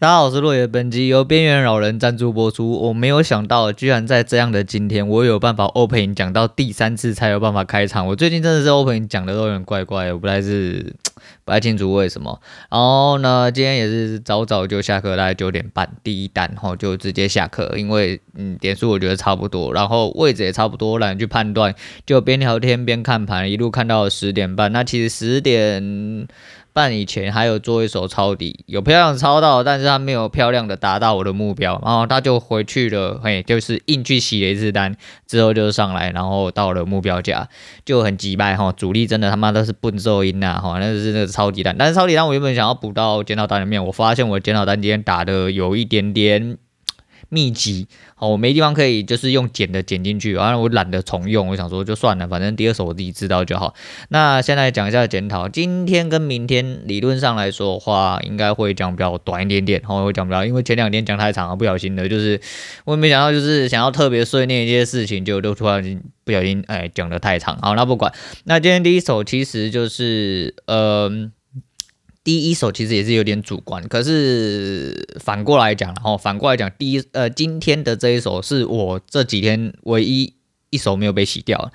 大家好，我是落叶。本集由边缘老人赞助播出。我没有想到，居然在这样的今天，我有办法 open 讲到第三次才有办法开场。我最近真的是 open 讲的都有点怪怪，我不太是 不太清楚为什么。然后呢，今天也是早早就下课，大概九点半第一单，然后就直接下课，因为嗯点数我觉得差不多，然后位置也差不多，懒得去判断，就边聊天边看盘，一路看到十点半。那其实十点。半以前还有做一手抄底，有漂亮抄到，但是他没有漂亮的达到我的目标，然后他就回去了，嘿，就是硬去洗了一次单，之后就上来，然后到了目标价，就很击败哈，主力真的他妈都是笨兽音呐哈，那是那个抄底单，但是抄底单我原本想要补到检讨单里面，我发现我检讨单今天打的有一点点。秘籍，好，我没地方可以，就是用剪的剪进去，然后我懒得重用，我想说就算了，反正第二首我自己知道就好。那现在讲一下检讨，今天跟明天理论上来说的话，应该会讲比较短一点点，好，会讲比较，因为前两天讲太长了，不小心的，就是我也没想到，就是想要特别碎念一些事情，就就突然不小心哎讲得太长，好，那不管，那今天第一首其实就是呃。第一手其实也是有点主观，可是反过来讲，然后反过来讲，第一呃今天的这一手是我这几天唯一一手没有被洗掉，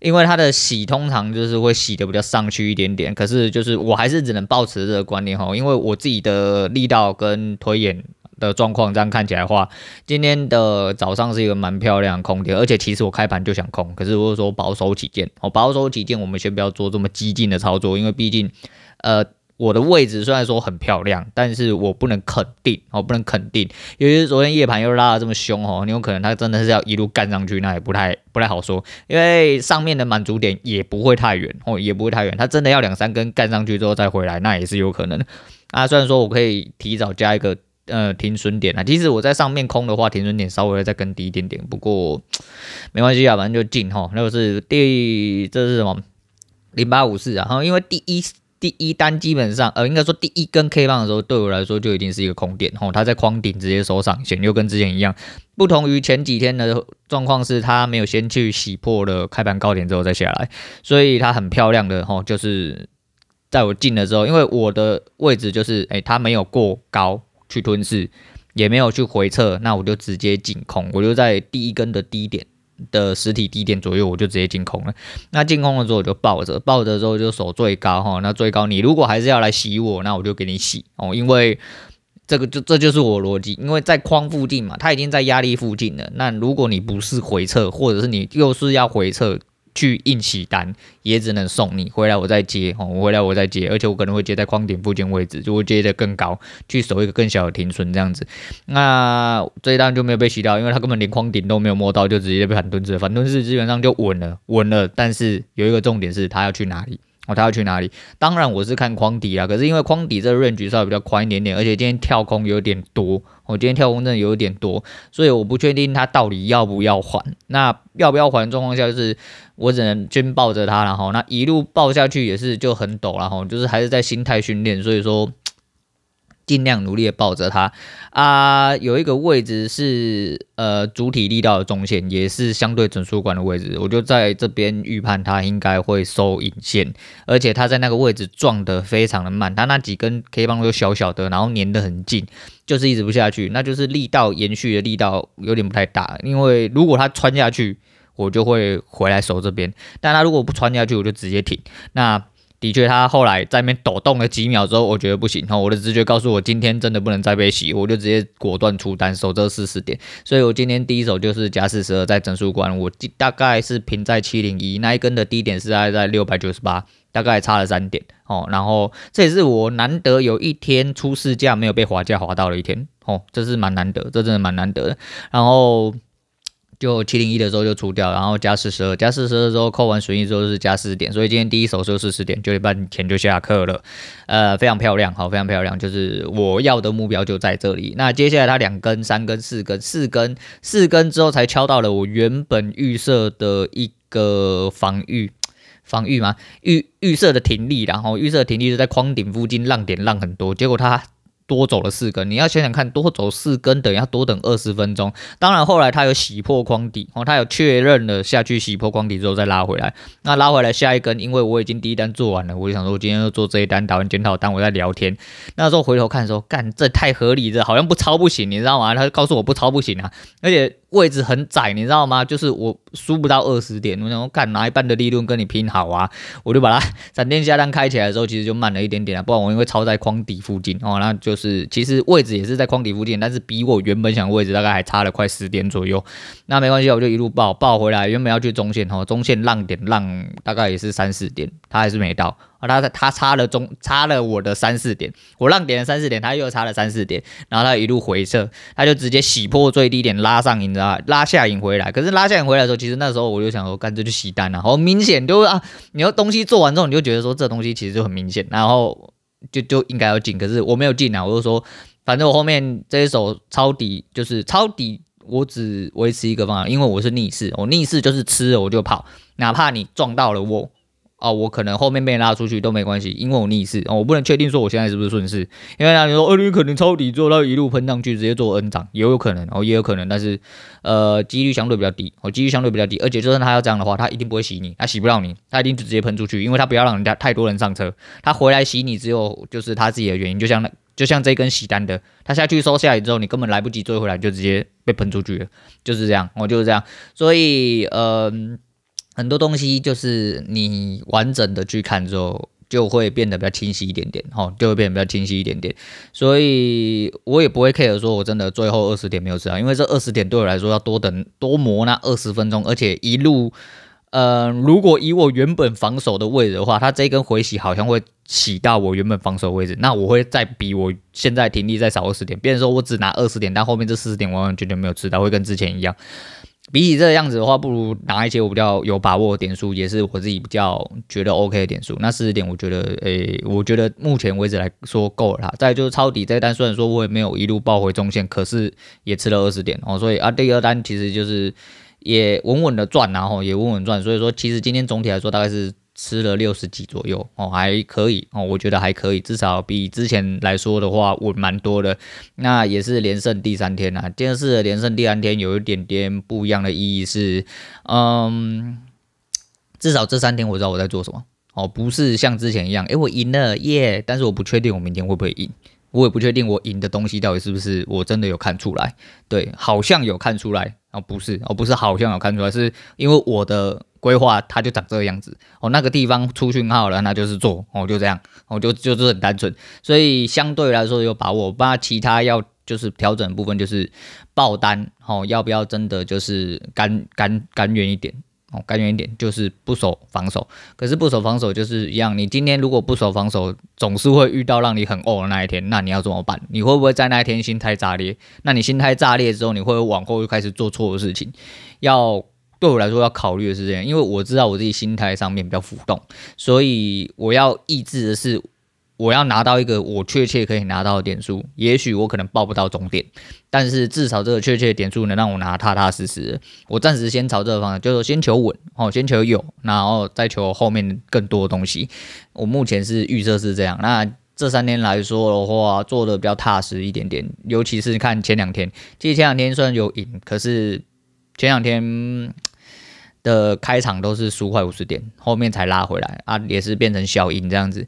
因为它的洗通常就是会洗的比较上去一点点，可是就是我还是只能抱持这个观念哈，因为我自己的力道跟推演的状况这样看起来的话，今天的早上是一个蛮漂亮空点，而且其实我开盘就想空，可是我说保守起见，哦保守起见，我们先不要做这么激进的操作，因为毕竟呃。我的位置虽然说很漂亮，但是我不能肯定，我不能肯定，尤其是昨天夜盘又拉得这么凶哦，你有可能它真的是要一路干上去，那也不太不太好说，因为上面的满足点也不会太远哦，也不会太远，它真的要两三根干上去之后再回来，那也是有可能啊。虽然说我可以提早加一个呃停损点啊，其实我在上面空的话，停损点稍微再更低一点点，不过没关系啊，反正就进哈。那个是第这是什么零八五四啊，然后因为第一。第一单基本上，呃，应该说第一根 K 棒的时候，对我来说就已经是一个空点，吼，它在框顶直接收上线，又跟之前一样，不同于前几天的状况是，它没有先去洗破了开盘高点之后再下来，所以它很漂亮的，吼，就是在我进了之后，因为我的位置就是，诶、欸，它没有过高去吞噬，也没有去回撤，那我就直接进空，我就在第一根的低点。的实体低点左右，我就直接进空了。那进空了之后，我就抱着，抱着之后就守最高哈。那最高，你如果还是要来洗我，那我就给你洗哦，因为这个就这就是我逻辑，因为在框附近嘛，它已经在压力附近了。那如果你不是回撤，或者是你又是要回撤。去印洗单也只能送你回来，我再接哦，我回来我再接，而且我可能会接在框顶附近位置，就会接的更高，去守一个更小的停损这样子。那这一单就没有被洗掉，因为他根本连框顶都没有摸到，就直接被反蹲着，反蹲式基本上就稳了，稳了。但是有一个重点是，他要去哪里？哦，他要去哪里？当然我是看框底啊，可是因为框底这个 range 稍微比较宽一点点，而且今天跳空有点多，我今天跳空真的有点多，所以我不确定他到底要不要还。那要不要还状况下，就是我只能先抱着他，然后那一路抱下去也是就很陡，然后就是还是在心态训练，所以说。尽量努力的抱着它。啊，有一个位置是呃主体力道的中线，也是相对整数关的位置，我就在这边预判它应该会收引线，而且它在那个位置撞得非常的慢，它那几根 K 棒都小小的，然后粘得很近，就是一直不下去，那就是力道延续的力道有点不太大，因为如果它穿下去，我就会回来守这边，但它如果不穿下去，我就直接停，那。的确，他后来在那边抖动了几秒之后，我觉得不行，我的直觉告诉我今天真的不能再被洗，我就直接果断出单守这四十点。所以我今天第一手就是加四十二在整数关，我大概是平在七零一那一根的低点是在在六百九十八，大概差了三点哦。然后这也是我难得有一天出市价没有被滑价滑到了一天哦，这是蛮难得，这真的蛮难得的。然后。就七零一的时候就出掉，然后加四十二，加四十二之后扣完损益之后是加四十点，所以今天第一手收四十点，九点半前就下课了，呃，非常漂亮，好，非常漂亮，就是我要的目标就在这里。那接下来它两根、三根、四根、四根、四根之后才敲到了我原本预设的一个防御，防御吗？预预设的停利，然后预设停利是在框顶附近浪点浪很多，结果它多走了四根。你要想想看，多走四根等于要多等二十分钟。当然后来他有洗破框底，哦，他有确认了下去洗破框底之后再拉回来。那拉回来下一根，因为我已经第一单做完了，我就想说我今天就做这一单，打完检讨单我在聊天。那时候回头看的时候，干这太合理了，好像不抄不行，你知道吗？他告诉我不抄不行啊，而且。位置很窄，你知道吗？就是我输不到二十点，我想说干拿一半的利润跟你拼好啊，我就把它闪电下单开起来的时候，其实就慢了一点点啊，不然我因为超在框底附近哦，那就是其实位置也是在框底附近，但是比我原本想位置大概还差了快十点左右。那没关系，我就一路报报回来，原本要去中线哦，中线浪点浪大概也是三四点，他还是没到。啊，他他差了中差了我的三四点，我让点了三四点，他又差了三四点，然后他一路回撤，他就直接洗破最低点拉上影，你知道吧？拉下影回来。可是拉下影回来的时候，其实那时候我就想说，干脆就洗单了。好明显就啊，你要东西做完之后，你就觉得说这东西其实就很明显，然后就就应该要进。可是我没有进啊，我就说，反正我后面这一手抄底就是抄底，我只维持一个方法，因为我是逆势，我逆势就是吃了我就跑，哪怕你撞到了我。哦，我可能后面被拉出去都没关系，因为我逆势哦，我不能确定说我现在是不是顺势，因为那你说哦，你可能抄底做到一路喷上去，直接做 N 涨，也有可能哦，也有可能，但是呃，几率相对比较低，哦，几率相对比较低，而且就算他要这样的话，他一定不会洗你，他洗不到你，他一定就直接喷出去，因为他不要让人家太多人上车，他回来洗你只有就是他自己的原因，就像那就像这根洗单的，他下去收下来之后，你根本来不及追回来，就直接被喷出去了，就是这样，哦，就是这样，所以呃。很多东西就是你完整的去看之后，就会变得比较清晰一点点，吼，就会变得比较清晰一点点。所以我也不会 care 说我真的最后二十点没有吃到，因为这二十点对我来说要多等多磨那二十分钟，而且一路，呃，如果以我原本防守的位置的话，它这一根回洗好像会洗到我原本防守位置，那我会再比我现在停利再少二十点，变成说我只拿二十点，但后面这四十点完完全全没有吃到，会跟之前一样。比起这个样子的话，不如拿一些我比较有把握的点数，也是我自己比较觉得 OK 的点数。那四十点，我觉得，诶、我觉得目前为止来说够了哈。再就是抄底这一单，虽然说我也没有一路抱回中线，可是也吃了二十点哦。所以啊，第二单其实就是也稳稳的赚，然后也稳稳赚。所以说，其实今天总体来说大概是。吃了六十几左右哦，还可以哦，我觉得还可以，至少比之前来说的话稳蛮多的。那也是连胜第三天呐、啊，这次连胜第三天有一点点不一样的意义是，嗯，至少这三天我知道我在做什么哦，不是像之前一样，诶，我赢了耶，但是我不确定我明天会不会赢。我也不确定我赢的东西到底是不是我真的有看出来，对，好像有看出来哦，不是哦，不是好像有看出来，是因为我的规划它就长这个样子哦，那个地方出讯号了，那就是做哦，就这样哦，就就是很单纯，所以相对来说有把握，把其他要就是调整部分就是爆单哦，要不要真的就是甘甘甘愿一点。哦，甘愿一点就是不守防守，可是不守防守就是一样。你今天如果不守防守，总是会遇到让你很呕的那一天。那你要怎么办？你会不会在那一天心态炸裂？那你心态炸裂之后，你会不会往后又开始做错的事情？要对我来说要考虑的是这样，因为我知道我自己心态上面比较浮动，所以我要抑制的是。我要拿到一个我确切可以拿到的点数，也许我可能报不到终点，但是至少这个确切的点数能让我拿踏踏实实。我暂时先朝这个方向，就是先求稳哦，先求有，然后再求后面更多的东西。我目前是预设是这样。那这三天来说的话，做的比较踏实一点点，尤其是看前两天，其实前两天虽然有赢，可是前两天 的开场都是输快五十点，后面才拉回来啊，也是变成小赢这样子。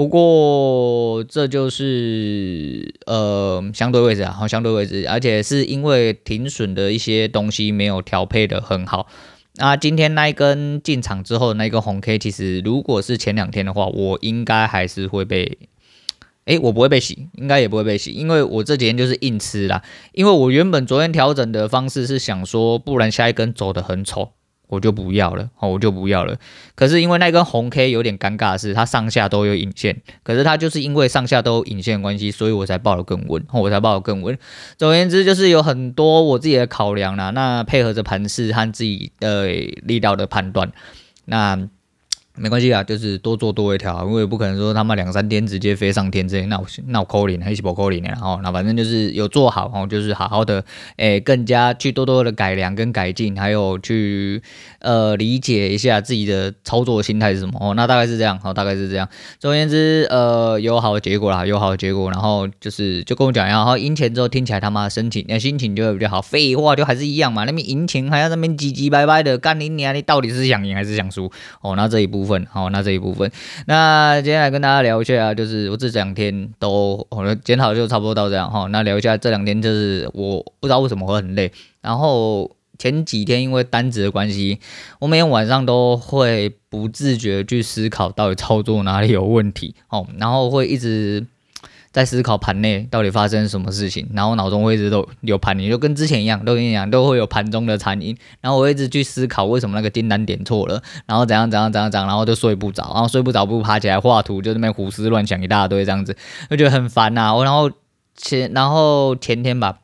不过这就是呃相对位置啊，好相对位置，而且是因为停损的一些东西没有调配的很好。那今天那一根进场之后的那个红 K，其实如果是前两天的话，我应该还是会被，诶，我不会被洗，应该也不会被洗，因为我这几天就是硬吃啦。因为我原本昨天调整的方式是想说，不然下一根走的很丑。我就不要了，哦，我就不要了。可是因为那根红 K 有点尴尬的是，它上下都有引线。可是它就是因为上下都有引线的关系，所以我才报的更稳，我才报的更稳。总而言之，就是有很多我自己的考量啦。那配合着盘势和自己的力道的判断，那没关系啊，就是多做多一条，因为不可能说他们两三天直接飞上天这些，那我那我扣零，还是不扣零的，然后那反正就是有做好哦，就是好好的，诶，更加去多多的改良跟改进，还有去呃理解一下自己的操作心态是什么哦，那大概是这样，好，大概是这样。总而言之，呃，有好的结果啦，有好的结果，然后就是就跟我讲一样，然后赢钱之后听起来他妈的心情，那心情就会比较好。废话，就还是一样嘛，那边赢钱还要那边唧唧歪歪的，干你娘，你到底是想赢还是想输？哦，那这一部分，分好，那这一部分，那接下来跟大家聊一下啊，就是我这两天都，我的检讨就差不多到这样哈。那聊一下这两天，就是我不知道为什么会很累，然后前几天因为单子的关系，我每天晚上都会不自觉去思考到底操作哪里有问题，哦，然后会一直。在思考盘内到底发生什么事情，然后脑中会一直都有盘你，就跟之前一样，都跟你讲都会有盘中的残影，然后我一直去思考为什么那个订单点错了，然后怎样怎样怎样怎样，然后就睡不着，然后睡不着不爬起来画图，就那边胡思乱想一大堆这样子，就觉得很烦呐、我然后前然后前天吧。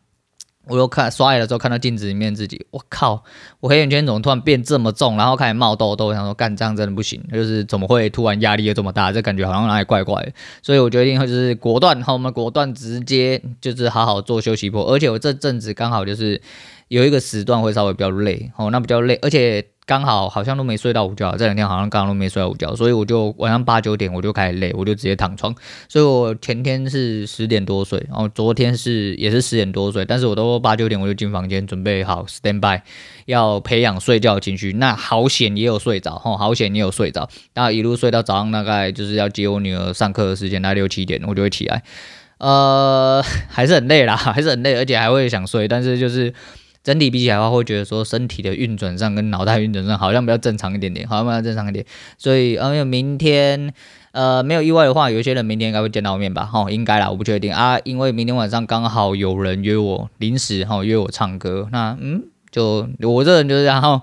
我又看刷牙的时候看到镜子里面自己，我靠，我黑眼圈怎么突然变这么重，然后开始冒痘痘，我想说干这样真的不行，就是怎么会突然压力又这么大，这感觉好像哪里怪怪的，所以我决定就是果断，好，我们果断直接就是好好做休息波，而且我这阵子刚好就是有一个时段会稍微比较累，哦，那比较累，而且。刚好好像都没睡到午觉，这两天好像刚刚都没睡到午觉，所以我就晚上八九点我就开始累，我就直接躺床。所以我前天是十点多睡，然后昨天是也是十点多睡，但是我都八九点我就进房间准备好 stand by，要培养睡觉情绪。那好险也有睡着，吼，好险也有睡着，那一路睡到早上大概就是要接我女儿上课的时间，大概六七点我就会起来。呃，还是很累啦，还是很累，而且还会想睡，但是就是。整体比起来的话，会觉得说身体的运转上跟脑袋运转上好像比较正常一点点，好像比较正常一点。所以，呃，因为明天，呃，没有意外的话，有些人明天应该会见到面吧？哈，应该啦，我不确定啊。因为明天晚上刚好有人约我，临时哈约我唱歌。那，嗯，就我这人就是，然后。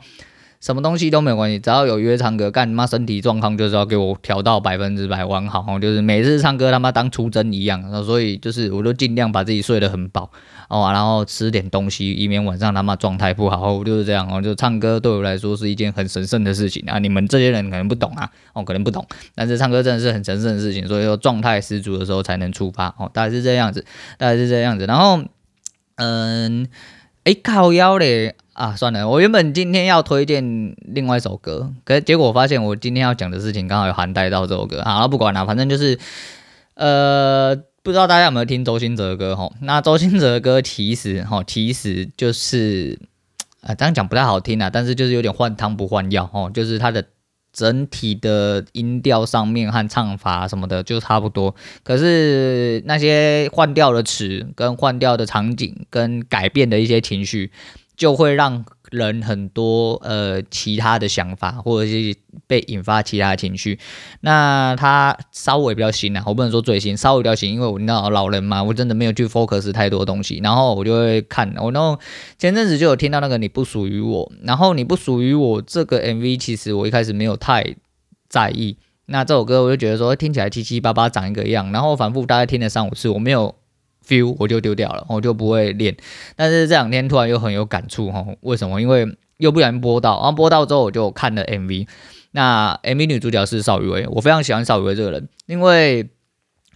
什么东西都没有关系，只要有约唱歌，干他妈身体状况就是要给我调到百分之百完好，就是每次唱歌他妈当出征一样，所以就是我都尽量把自己睡得很饱哦，然后吃点东西，以免晚上他妈状态不好，就是这样哦。就唱歌对我来说是一件很神圣的事情啊，你们这些人可能不懂啊，哦，可能不懂，但是唱歌真的是很神圣的事情，所以说状态十足的时候才能出发哦，大概是这样子，大概是这样子，然后嗯，哎靠腰嘞。啊，算了，我原本今天要推荐另外一首歌，可结果发现我今天要讲的事情刚好有涵盖到这首歌。好了，不管了，反正就是，呃，不知道大家有没有听周兴哲的歌哈？那周兴哲的歌其实哈，其实就是，啊，这样讲不太好听啊，但是就是有点换汤不换药哈，就是他的整体的音调上面和唱法什么的就差不多，可是那些换调的词跟换调的场景跟改变的一些情绪。就会让人很多呃其他的想法，或者是被引发其他的情绪。那他稍微比较新啊，我不能说最新，稍微比较新，因为我你知道老人嘛，我真的没有去 focus 太多东西。然后我就会看，我那前阵子就有听到那个你不属于我，然后你不属于我这个 MV，其实我一开始没有太在意。那这首歌我就觉得说听起来七七八八长一个样，然后反复大概听了三五次，我没有。Feel 我就丢掉了，我就不会练。但是这两天突然又很有感触哈，为什么？因为又不小心播到，然后播到之后我就看了 MV。那 MV 女主角是邵雨薇，我非常喜欢邵雨薇这个人，因为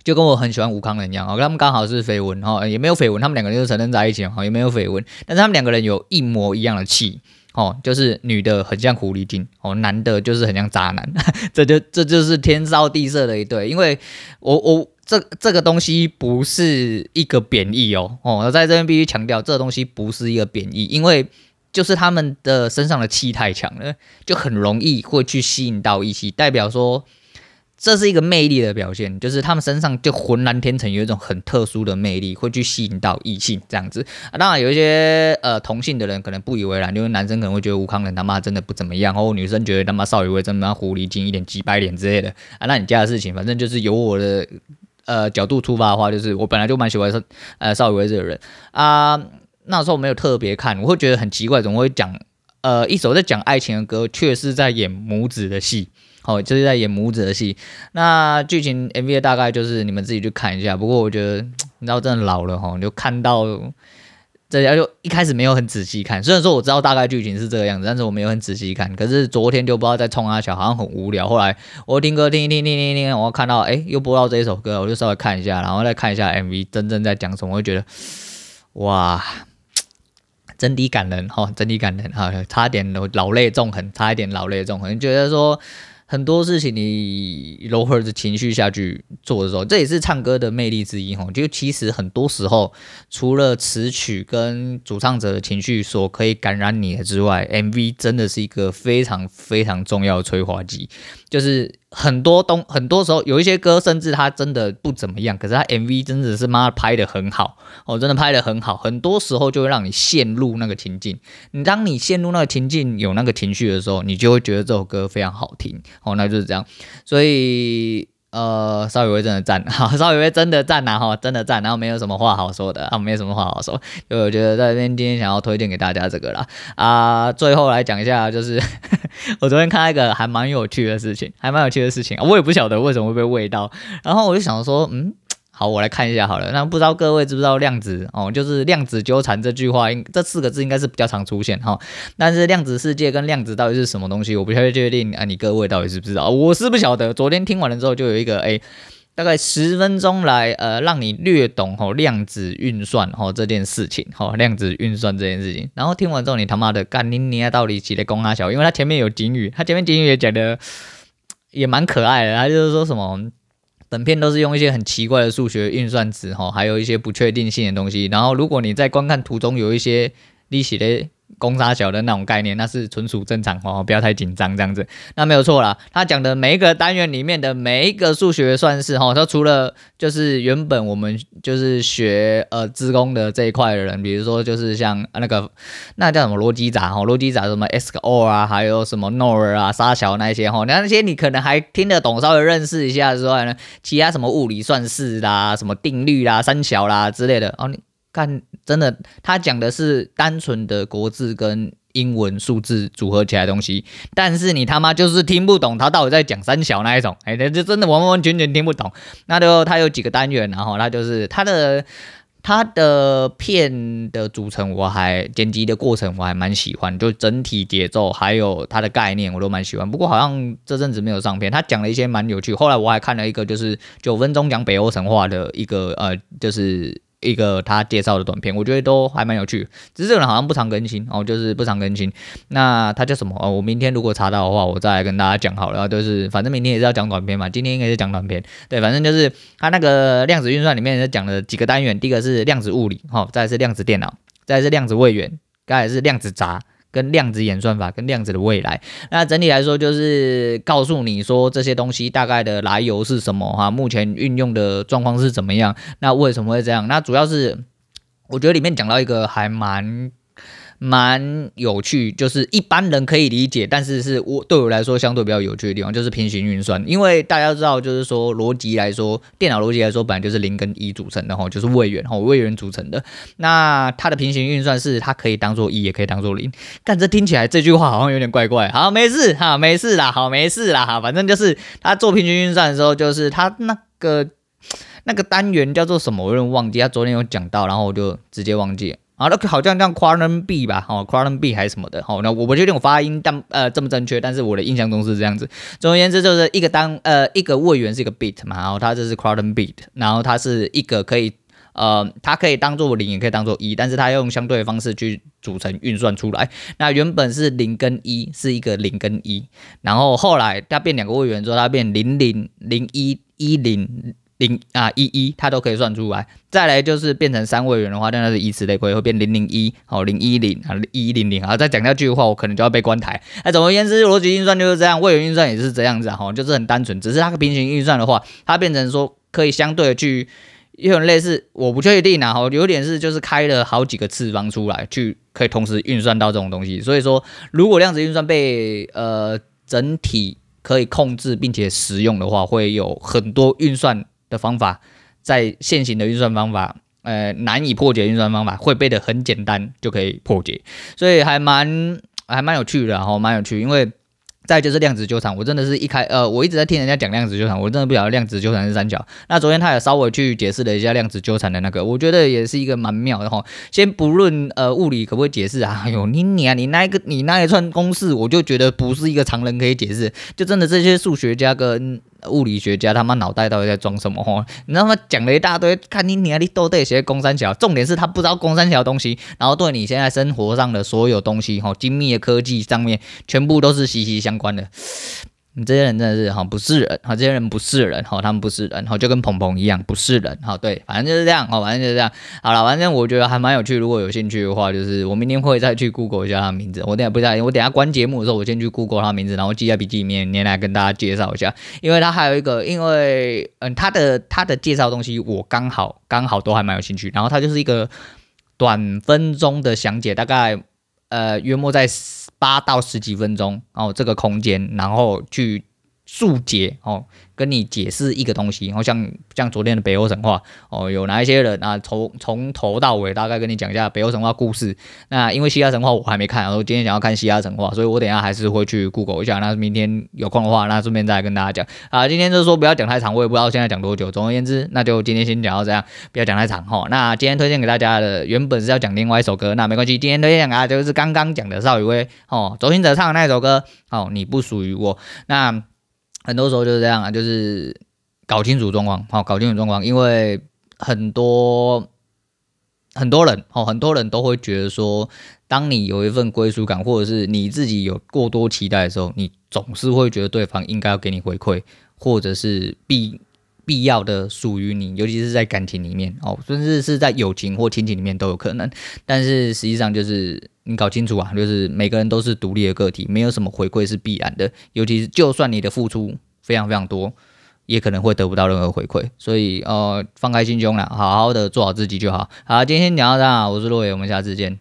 就跟我很喜欢吴康仁一样哦，他们刚好是绯闻哈，也没有绯闻，他们两个人就承认在一起哈，也没有绯闻，但是他们两个人有一模一样的气哦，就是女的很像狐狸精哦，男的就是很像渣男，这就这就是天造地设的一对，因为我我。这这个东西不是一个贬义哦哦，在这边必须强调，这个东西不是一个贬义，因为就是他们的身上的气太强了，就很容易会去吸引到异性，代表说这是一个魅力的表现，就是他们身上就浑然天成，有一种很特殊的魅力，会去吸引到异性这样子。啊，当然有一些呃同性的人可能不以为然，因为男生可能会觉得吴康仁他妈真的不怎么样，或女生觉得他妈邵雨薇真的狐狸精一点鸡掰脸之类的啊，那你家的事情，反正就是由我的。呃，角度出发的话，就是我本来就蛮喜欢呃邵雨薇这个人啊。那时候没有特别看，我会觉得很奇怪，怎么会讲呃一首在讲爱情的歌，却是在演母子的戏，哦，就是在演母子的戏。那剧情 MV 大概就是你们自己去看一下。不过我觉得，你知道真的老了哈，就看到这家就一开始没有很仔细看，虽然说我知道大概剧情是这个样子，但是我没有很仔细看。可是昨天就不知道在冲阿小，好像很无聊。后来我听歌听一听听听听，我看到哎又播到这一首歌，我就稍微看一下，然后再看一下 MV 真正在讲什么，我就觉得哇，真的感人哈，真的感人哈，差点老泪纵横，差一点老泪纵横，觉得说。很多事情你柔和的情绪下去做的时候，这也是唱歌的魅力之一哈。就其实很多时候，除了词曲跟主唱者的情绪所可以感染你的之外，MV 真的是一个非常非常重要的催化剂，就是。很多东，很多时候有一些歌，甚至它真的不怎么样，可是它 MV 真的是妈拍的很好哦，真的拍的很好。很多时候就会让你陷入那个情境。你当你陷入那个情境，有那个情绪的时候，你就会觉得这首歌非常好听哦，那就是这样。所以。呃，邵雨薇真的赞，哈，邵雨薇真的赞呐，哈，真的赞，然后没有什么话好说的，啊，没有什么话好说，就我觉得在这边今天想要推荐给大家这个啦，啊，最后来讲一下，就是 我昨天看到一个还蛮有趣的事情，还蛮有趣的事情，我也不晓得为什么会被喂到，然后我就想说，嗯。好，我来看一下好了。那不知道各位知不知道量子哦，就是量子纠缠这句话，应这四个字应该是比较常出现哈。但是量子世界跟量子到底是什么东西，我不太确定啊。你各位到底是不知道？我是不晓得。昨天听完了之后，就有一个哎，大概十分钟来呃，让你略懂吼量子运算吼这件事情吼量子运算这件事情。然后听完之后，你他妈的干你你到底起来攻他小？因为他前面有警语，他前面警语也讲的也蛮可爱的，他就是说什么。本片都是用一些很奇怪的数学运算词，哈，还有一些不确定性的东西。然后，如果你在观看途中有一些利息的。公差小的那种概念，那是纯属正常哦，不要太紧张这样子。那没有错啦，他讲的每一个单元里面的每一个数学算式哈，他除了就是原本我们就是学呃资工的这一块的人，比如说就是像那个那叫什么逻辑闸哈，逻辑闸什么 XOR 啊，还有什么 NOR 啊、沙小那些哈，那那些你可能还听得懂，稍微认识一下之外呢，其他什么物理算式啦、什么定律啦、三小啦之类的哦，你。看，真的，他讲的是单纯的国字跟英文数字组合起来的东西，但是你他妈就是听不懂他到底在讲三小那一种，哎，那就真的完完全全听不懂。那就他有几个单元，然后他就是他的 他的片的组成，我还剪辑的过程我还蛮喜欢，就整体节奏还有他的概念我都蛮喜欢。不过好像这阵子没有上片，他讲了一些蛮有趣。后来我还看了一个就是九分钟讲北欧神话的一个呃，就是。一个他介绍的短片，我觉得都还蛮有趣，只是这个人好像不常更新哦，就是不常更新。那他叫什么？哦，我明天如果查到的话，我再来跟大家讲好了。就是反正明天也是要讲短片嘛，今天应该是讲短片。对，反正就是他那个量子运算里面是讲了几个单元，第一个是量子物理，哦，再是量子电脑，再是量子位元，再是量子闸。跟量子演算法，跟量子的未来，那整体来说就是告诉你说这些东西大概的来由是什么哈，目前运用的状况是怎么样，那为什么会这样？那主要是我觉得里面讲到一个还蛮。蛮有趣，就是一般人可以理解，但是是我对我来说相对比较有趣的地方，就是平行运算。因为大家知道，就是说逻辑来说，电脑逻辑来说，本来就是零跟一组成的哈，就是位元哈，位元组成的。那它的平行运算是它可以当做一，也可以当做零。但这听起来这句话好像有点怪怪。好，没事哈，没事啦，好，没事啦哈，反正就是它做平行运算的时候，就是它那个那个单元叫做什么，我有点忘记。他昨天有讲到，然后我就直接忘记。好，那好像叫 quantum B 吧，哦，quantum B 还是什么的，好，那我不确定我发音但呃这么正确，但是我的印象中是这样子。总而言之，就是一个单呃一个位元是一个 bit 嘛，然后它这是 quantum bit，然后它是一个可以呃它可以当做零，也可以当做一，但是它用相对的方式去组成运算出来。那原本是零跟一是一个零跟一，然后后来它变两个位元之后，它变零零零一一零。零啊一一，它都可以算出来。再来就是变成三位元的话，那是以此类推，会变零零一，好零一零啊一零零啊。再讲下去的话，我可能就要被关台。那总而言之，逻辑运算就是这样，位元运算也是这样子哈，就是很单纯。只是它平行运算的话，它变成说可以相对的去，有点类似，我不确定啊，哈，有点是就是开了好几个次方出来，去可以同时运算到这种东西。所以说，如果量子运算被呃整体可以控制并且实用的话，会有很多运算。的方法，在现行的运算方法，呃，难以破解运算方法会变得很简单就可以破解，所以还蛮还蛮有趣的，然后蛮有趣，因为再就是量子纠缠，我真的是一开呃，我一直在听人家讲量子纠缠，我真的不晓得量子纠缠是三角。那昨天他也稍微去解释了一下量子纠缠的那个，我觉得也是一个蛮妙的哈。先不论呃物理可不可以解释啊，哎呦你你啊你那一个你那一串公式，我就觉得不是一个常人可以解释，就真的这些数学家跟。物理学家他妈脑袋到底在装什么？你知道吗？讲了一大堆，看你你啊，你都得学公三桥，重点是他不知道公三桥东西，然后对你现在生活上的所有东西，哈，精密的科技上面，全部都是息息相关的。你这些人真的是哈不是人哈，这些人不是人哈，他们不是人哈，就跟鹏鹏一样不是人哈。对，反正就是这样哈，反正就是这样。好了，反正我觉得还蛮有趣。如果有兴趣的话，就是我明天会再去 Google 一下他的名字。我等下不知道，我等下关节目的时候，我先去 Google 他的名字，然后记在笔记里面，连来跟大家介绍一下。因为他还有一个，因为嗯，他的他的介绍东西我刚好刚好都还蛮有兴趣。然后他就是一个短分钟的详解，大概呃约莫在。八到十几分钟哦，这个空间，然后去速解哦。跟你解释一个东西，然后像像昨天的北欧神话哦，有哪一些人啊？从从头到尾大概跟你讲一下北欧神话故事。那因为希腊神话我还没看，然后今天想要看希腊神话，所以我等下还是会去 Google 一下。那明天有空的话，那顺便再跟大家讲啊。今天就是说不要讲太长，我也不知道现在讲多久。总而言之，那就今天先讲到这样，不要讲太长哈。那今天推荐给大家的原本是要讲另外一首歌，那没关系，今天推荐啊就是刚刚讲的邵雨薇哦，周兴哲唱的那首歌哦，你不属于我那。很多时候就是这样啊，就是搞清楚状况，好，搞清楚状况，因为很多很多人，哦，很多人都会觉得说，当你有一份归属感，或者是你自己有过多期待的时候，你总是会觉得对方应该要给你回馈，或者是必必要的属于你，尤其是在感情里面，哦，甚至是在友情或亲情里面都有可能。但是实际上就是。你搞清楚啊，就是每个人都是独立的个体，没有什么回馈是必然的。尤其是就算你的付出非常非常多，也可能会得不到任何回馈。所以呃，放开心胸啦，好好的做好自己就好。好，今天讲到这，我是洛伟，我们下次见。